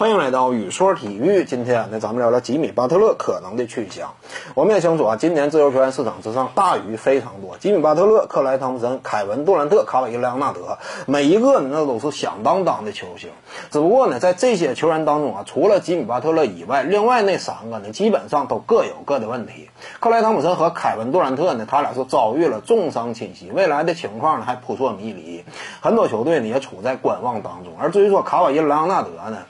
欢迎来到雨说体育。今天呢，咱们聊聊吉米巴特勒可能的去向。我们也清楚啊，今年自由球员市场之上大鱼非常多，吉米巴特勒、克莱汤普森、凯文杜兰特、卡瓦伊莱昂纳德，每一个呢那都是响当当的球星。只不过呢，在这些球员当中啊，除了吉米巴特勒以外，另外那三个呢，基本上都各有各的问题。克莱汤普森和凯文杜兰特呢，他俩是遭遇了重伤侵袭，未来的情况呢还扑朔迷离，很多球队呢也处在观望当中。而至于说卡瓦伊莱昂纳德呢？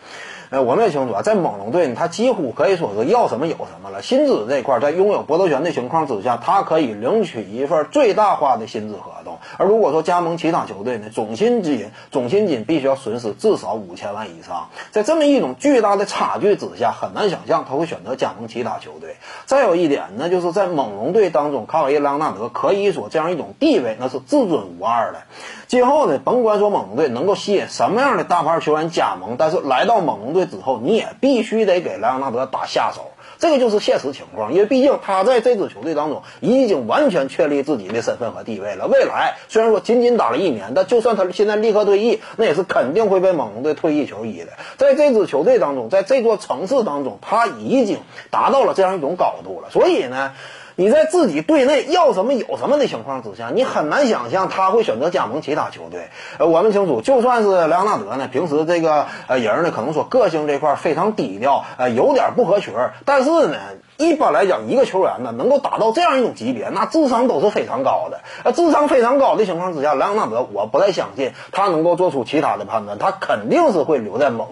哎，我们也清楚啊，在猛龙队呢，他几乎可以说是要什么有什么了。薪资这块，在拥有搏斗权的情况之下，他可以领取一份最大化的薪资和。而如果说加盟其他球队呢，总薪金总薪金必须要损失至少五千万以上。在这么一种巨大的差距之下，很难想象他会选择加盟其他球队。再有一点呢，就是在猛龙队当中，卡瓦伊·莱昂纳德可以说这样一种地位，那是至尊无二的。今后呢，甭管说猛龙队能够吸引什么样的大牌球员加盟，但是来到猛龙队之后，你也必须得给莱昂纳德打下手。这个就是现实情况，因为毕竟他在这支球队当中已经完全确立自己的身份和地位了。未来虽然说仅仅打了一年，但就算他现在立刻退役，那也是肯定会被猛龙队退役球衣的。在这支球队当中，在这座城市当中，他已经达到了这样一种高度了。所以呢。你在自己队内要什么有什么的情况之下，你很难想象他会选择加盟其他球队。呃，我们清楚，就算是莱昂纳德呢，平时这个呃人呢，可能说个性这块非常低调，呃，有点不合群儿。但是呢，一般来讲，一个球员呢能够达到这样一种级别，那智商都是非常高的。呃，智商非常高的情况之下，莱昂纳德我不太相信他能够做出其他的判断，他肯定是会留在猛。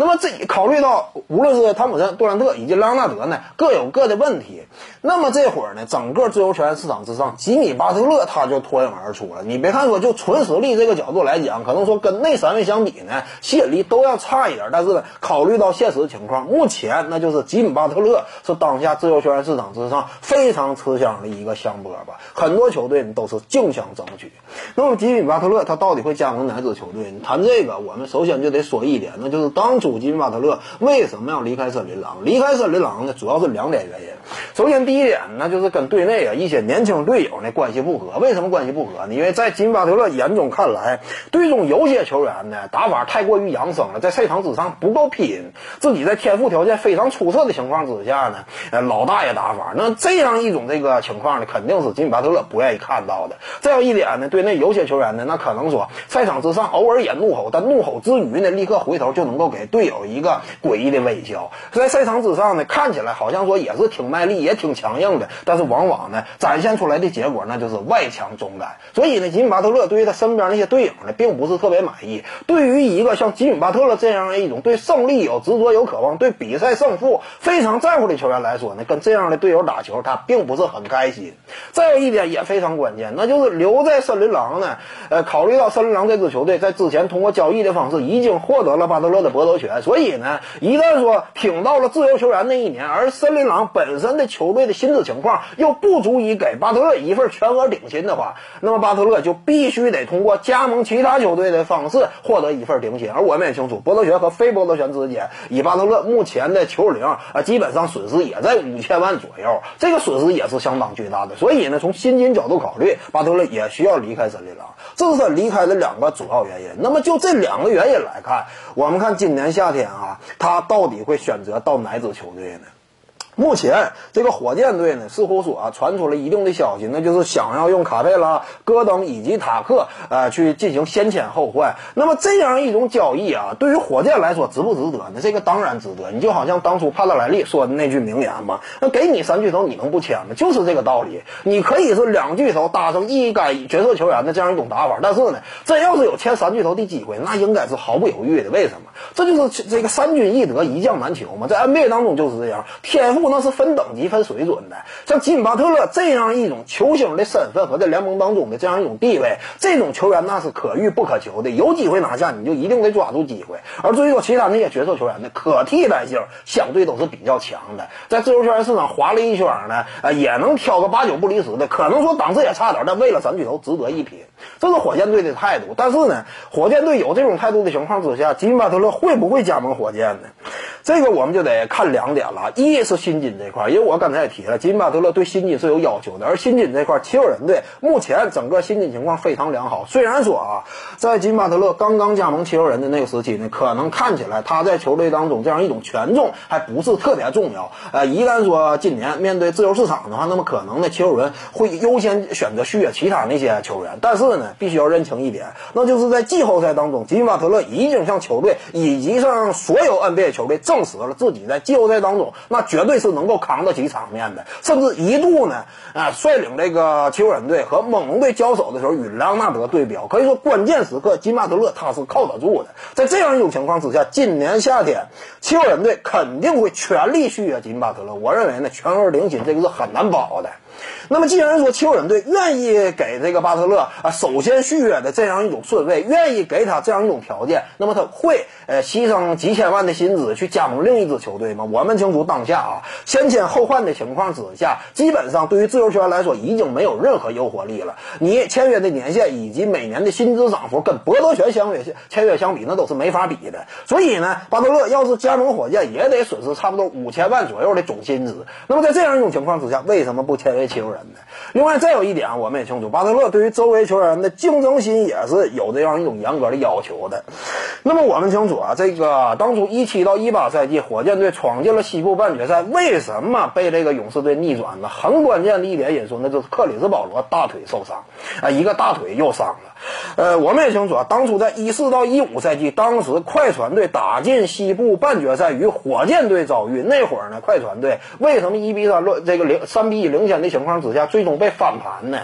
那么，这考虑到无论是汤普森、杜兰特以及莱昂纳德呢，各有各的问题。那么这会儿呢，整个自由球员市场之上，吉米巴特勒他就脱颖而出了。你别看说就纯实力这个角度来讲，可能说跟那三位相比呢，吸引力都要差一点。但是呢，考虑到现实情况，目前那就是吉米巴特勒是当下自由球员市场之上非常吃香的一个香饽饽，很多球队都是竞相争取。那么吉米巴特勒他到底会加盟哪支球队？你谈这个，我们首先就得说一点，那就是当初。吉米巴特勒为什么要离开森林狼？离开森林狼呢，主要是两点原因。首先，第一点呢，就是跟队内啊一些年轻队友呢关系不和。为什么关系不和呢？因为在金巴特勒眼中看来，队中有些球员呢打法太过于养生了，在赛场之上不够拼。自己在天赋条件非常出色的情况之下呢，呃，老大爷打法。那这样一种这个情况呢，肯定是金巴特勒不愿意看到的。再有一点呢，队内有些球员呢，那可能说赛场之上偶尔也怒吼，但怒吼之余呢，立刻回头就能够给队友一个诡异的微笑，在赛场之上呢，看起来好像说也是挺卖耐力，也挺强硬的，但是往往呢，展现出来的结果那就是外强中干。所以呢，吉米巴特勒对于他身边那些队友呢，并不是特别满意。对于一个像吉米巴特勒这样一种对胜利有执着、有渴望、对比赛胜负非常在乎的球员来说呢，跟这样的队友打球，他并不是很开心。再有一点也非常关键，那就是留在森林狼呢，呃，考虑到森林狼这支球队在之前通过交易的方式已经获得了巴特勒的搏斗权，所以呢。一旦说挺到了自由球员那一年，而森林狼本身的球队的薪资情况又不足以给巴特勒一份全额顶薪的话，那么巴特勒就必须得通过加盟其他球队的方式获得一份顶薪。而我们也清楚，波特权和非波特权之间，以巴特勒目前的球龄啊，基本上损失也在五千万左右，这个损失也是相当巨大的。所以呢，从薪金角度考虑，巴特勒也需要离开森林狼，这是他离开的两个主要原因。那么就这两个原因来看，我们看今年夏天啊。他到底会选择到哪支球队呢？目前这个火箭队呢，似乎说啊传出了一定的消息，那就是想要用卡佩拉、戈登以及塔克呃去进行先签后换。那么这样一种交易啊，对于火箭来说值不值得呢？这个当然值得。你就好像当初帕特莱利说的那句名言嘛，那给你三巨头，你能不签吗？就是这个道理。你可以是两巨头搭成一该角色球员的这样一种打法，但是呢，真要是有签三巨头的机会，那应该是毫不犹豫的。为什么？这就是这个三军易得，一将难求嘛。在 NBA 当中就是这样，天赋。那是分等级、分水准的。像吉米巴特勒这样一种球星的身份和在联盟当中的这样一种地位，这种球员那是可遇不可求的。有机会拿下，你就一定得抓住机会。而至于说其他那些角色球员的可替代性，相对都是比较强的。在自由球员市场划了一圈呢，呃，也能挑个八九不离十的。可能说档次也差点，但为了三巨头值得一拼。这是火箭队的态度。但是呢，火箭队有这种态度的情况之下，吉米巴特勒会不会加盟火箭呢？这个我们就得看两点了，一是薪金这块，因为我刚才也提了，吉巴特勒对薪金是有要求的，而薪金这块，七六人队目前整个薪金情况非常良好。虽然说啊，在吉米巴特勒刚刚加盟七六人的那个时期呢，可能看起来他在球队当中这样一种权重还不是特别重要。呃，一旦说今年面对自由市场的话，那么可能呢，七六人会优先选择续约其他那些球员。但是呢，必须要认清一点，那就是在季后赛当中，吉巴特勒已经向球队以及向所有 NBA 球队证实了自己在季后赛当中那绝对是能够扛得起场面的，甚至一度呢，啊，率领这个七六人队和猛龙队交手的时候与莱昂纳德对标，可以说关键时刻金巴特勒他是靠得住的。在这样一种情况之下，今年夏天七六人队肯定会全力续约金巴特勒。我认为呢，全额领薪这个是很难保的。那么，既然说七六人队愿意给这个巴特勒啊首先续约的这样一种顺位，愿意给他这样一种条件，那么他会呃牺牲几千万的薪资去加盟另一支球队吗？我们清楚当下啊先签后换的情况之下，基本上对于自由球员来说已经没有任何诱惑力了。你签约的年限以及每年的薪资涨幅跟博德权相约签约相比，那都是没法比的。所以呢，巴特勒要是加盟火箭，也得损失差不多五千万左右的总薪资。那么在这样一种情况之下，为什么不签约约七六人？另外，再有一点，我们也清楚，巴特勒对于周围球员的竞争心也是有这样一种严格的要求的。那么，我们清楚啊，这个当初一七到一八赛季，火箭队闯进了西部半决赛，为什么被这个勇士队逆转呢？很关键的一点因素，那就是克里斯保罗大腿受伤，啊，一个大腿又伤了。呃，我们也清楚啊，当初在一四到一五赛季，当时快船队打进西部半决赛与火箭队遭遇，那会儿呢，快船队为什么一比三落这个零三比一领先的情况之下，最终被翻盘呢？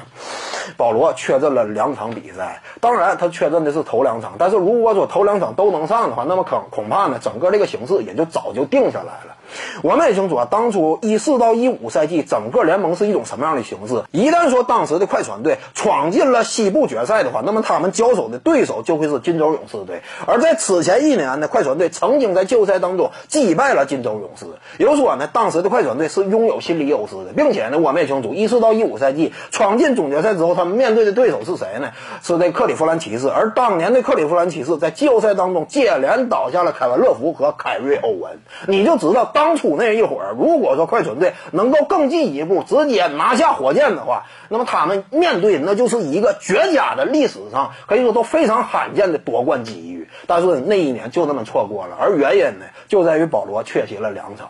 保罗缺阵了两场比赛，当然他缺阵的是头两场，但是如果说头两场都能上的话，那么恐恐怕呢，整个这个形势也就早就定下来了。我们也清楚啊，当初一四到一五赛季，整个联盟是一种什么样的形式？一旦说当时的快船队闯进了西部决赛的话，那么他们交手的对手就会是金州勇士队。而在此前一年呢，快船队曾经在季后赛当中击败了金州勇士，也就是说呢，当时的快船队是拥有心理优势的，并且呢，我们也清楚，一四到一五赛季闯进总决赛之后，他们面对的对手是谁呢？是这克利夫兰骑士。而当年的克利夫兰骑士在季后赛当中接连倒下了凯文·乐福和凯瑞·欧文，你就知道。当初那一会儿，如果说快船队能够更进一步，直接拿下火箭的话，那么他们面对那就是一个绝佳的历史上可以说都非常罕见的夺冠机遇。但是那一年就那么错过了，而原因呢，就在于保罗缺席了两场。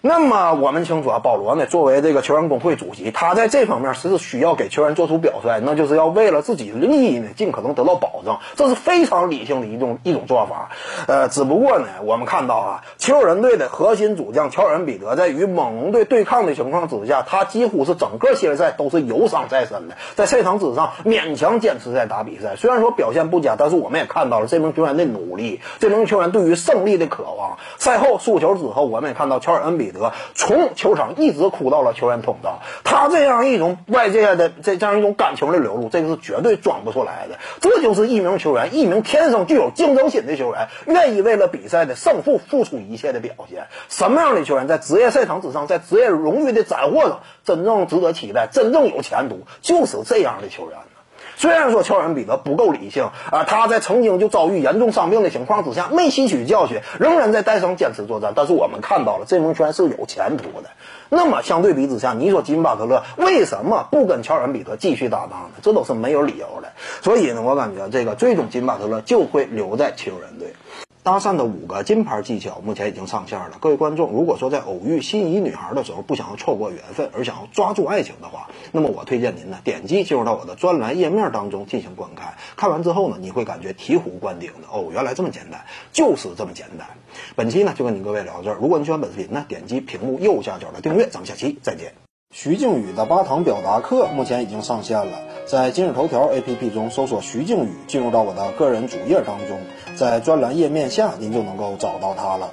那么我们清楚啊，保罗呢作为这个球员工会主席，他在这方面是需要给球员做出表率，那就是要为了自己的利益呢，尽可能得到保证，这是非常理性的一种一种做法。呃，只不过呢，我们看到啊，七六人队的核心主将乔尔恩比德在与猛龙队对抗的情况之下，他几乎是整个系列赛都是有伤在身的，在赛场之上勉强坚持在打比赛。虽然说表现不佳，但是我们也看到了这名球员的努力，这名球员对于胜利的渴望。赛后输球之后，我们也看到乔尔恩比。彼得从球场一直哭到了球员通道，他这样一种外界的这这样一种感情的流露，这个是绝对装不出来的。这就是一名球员，一名天生具有竞争心的球员，愿意为了比赛的胜负付出一切的表现。什么样的球员在职业赛场之上，在职业荣誉的斩获上，真正值得期待，真正有前途，就是这样的球员。虽然说乔尔恩彼得不够理性啊，他在曾经就遭遇严重伤病的情况之下没吸取教训，仍然在带伤坚持作战。但是我们看到了这门拳是有前途的。那么相对比之下，你说金巴特勒为什么不跟乔尔恩彼得继续搭档呢？这都是没有理由的。所以呢，我感觉这个最终金巴特勒就会留在七六人队。搭讪的五个金牌技巧目前已经上线了。各位观众，如果说在偶遇心仪女孩的时候不想要错过缘分，而想要抓住爱情的话，那么我推荐您呢点击进入到我的专栏页面当中进行观看。看完之后呢，你会感觉醍醐灌顶的哦，原来这么简单，就是这么简单。本期呢就跟您各位聊到这儿。如果你喜欢本视频呢，点击屏幕右下角的订阅。咱们下期再见。徐静宇的八堂表达课目前已经上线了，在今日头条 APP 中搜索徐静宇，进入到我的个人主页当中。在专栏页面下，您就能够找到他了。